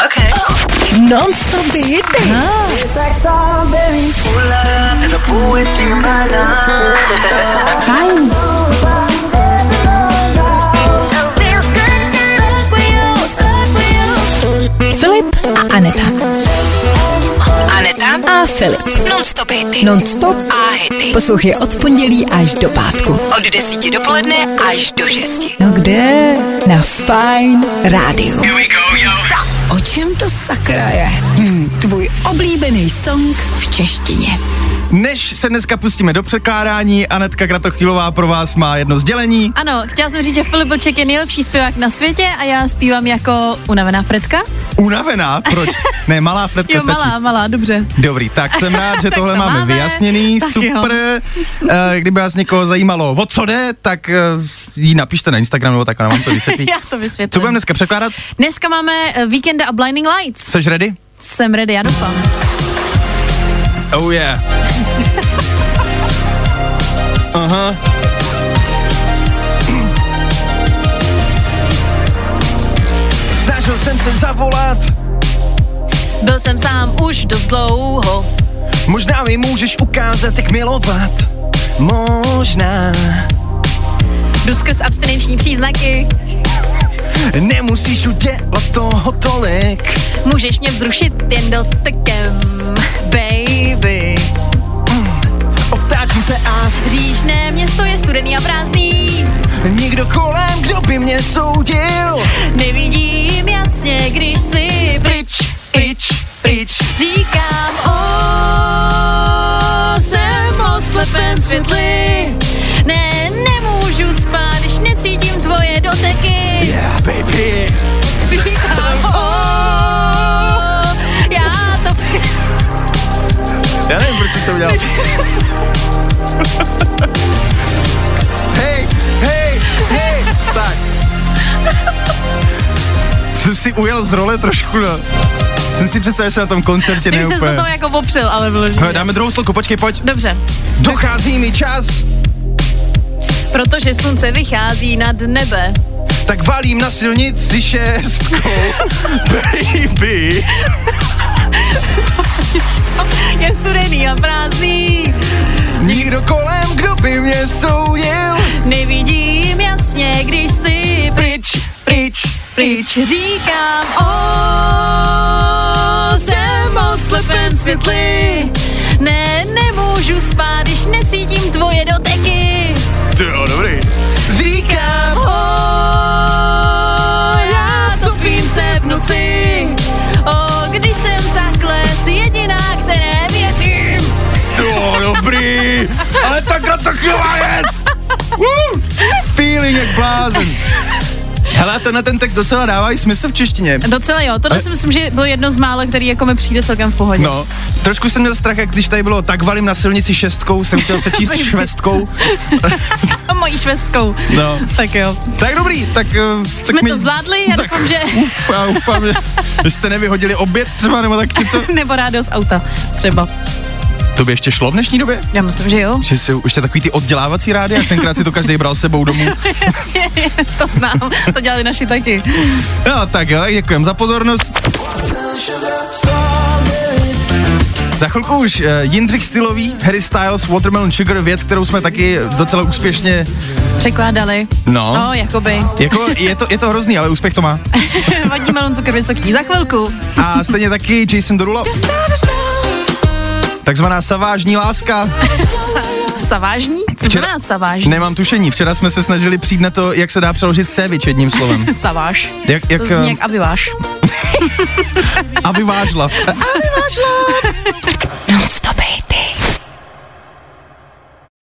Okay. Non-stop hity. Fajn. Filip a Aneta. Aneta A Filip. Non-stop hity. Non-stop A hity. Poslouchej od pondělí až do pátku. Od 10 dopoledne až do 6. No kde? Na Fajn rádiu. O čem to sakra je? Hm, tvůj oblíbený song v češtině. Než se dneska pustíme do překládání, Anetka Kratochvílová pro vás má jedno sdělení. Ano, chtěla jsem říct, že Filip Vlček je nejlepší zpěvák na světě a já zpívám jako unavená Fredka. Unavená? Proč? Ne, malá fletka Jo, stačí. malá, malá, dobře. Dobrý, tak jsem rád, že tohle to máme, máme. vyjasněný, Tak super. Eh, Kdyby vás někoho zajímalo, o co jde, tak eh, jí napište na Instagram, nebo tak ona vám to vysvětlí. Já to vysvětlím. Co budeme dneska překládat? Dneska máme eh, Weekenda a Blinding Lights. Jsi ready? Jsem ready, já doufám. Oh yeah. Aha. Snažil jsem se zavolat, Byl jsem sám už dost dlouho. možná mi můžeš ukázat, jak milovat. Možná Jdu skrz abstinenční příznaky. nemusíš udělat toho tolik. Můžeš mě vzrušit jen dotekem, baby. A Říšné město je studený a prázdný. nikdo kolem, kdo by mě soudil. Nevidím jasně, když si pryč, Pryč, pryč. Říkám, Já nevím, proč jsi to udělal. hej, hej, hej, tak. Jsem si ujel z role trošku, no. Jsem si představil, že se na tom koncertě Ty už se to neúplně. jako popřel, ale bylo Hele, dáme druhou sloku, počkej, pojď. Dobře, Dochází mi čas, protože slunce vychází nad nebe. tak valím na silnici šestkou. Baby. Je studený a prázdný. Nikdo kolem, kdo by mě soudil. Nevidím jasně, když si Pryč, pryč, pryč říkám, o, jsem oslepen světly. Ne, nemůžu spát, když necítím tvoje doteky. To jo, dobrý. Feeling jak blázen. Hele, tenhle ten text docela dává i smysl v češtině. Docela jo, tohle Ale- si myslím, že bylo jedno z mála, který jako mi přijde celkem v pohodě. No, trošku jsem měl strach, jak když tady bylo tak valím na silnici šestkou, jsem chtěl přečíst švestkou. Mojí švestkou. No, Tak jo. tak dobrý, tak... eh, tak Jsme mi- to zvládli, já tak, doufám, že... Uf, já doufám, že vy jste nevyhodili oběd třeba, nebo tak něco. Nebo rádio z auta, třeba. To by ještě šlo v dnešní době? Já myslím, že jo. Že jsou ještě takový ty oddělávací rády, jak tenkrát si to každý bral s sebou domů. to znám, to dělali naši taky. No tak jo, děkujem za pozornost. Za chvilku už uh, Jindřich Stylový, Harry Styles, Watermelon Sugar, věc, kterou jsme taky docela úspěšně, Překládali. no, No, jakoby. jako je to, je to hrozný, ale úspěch to má. Vadí melon cukr vysoký. Za chvilku. A stejně taky Jason Derulo. Takzvaná savážní láska. Savážní? Co Včera- znamená savážní? Nemám tušení, včera jsme se snažili přijít na to, jak se dá přeložit sévič jedním slovem. Saváž. Jak, jak To zní eh, jak abyváš. aby vážla.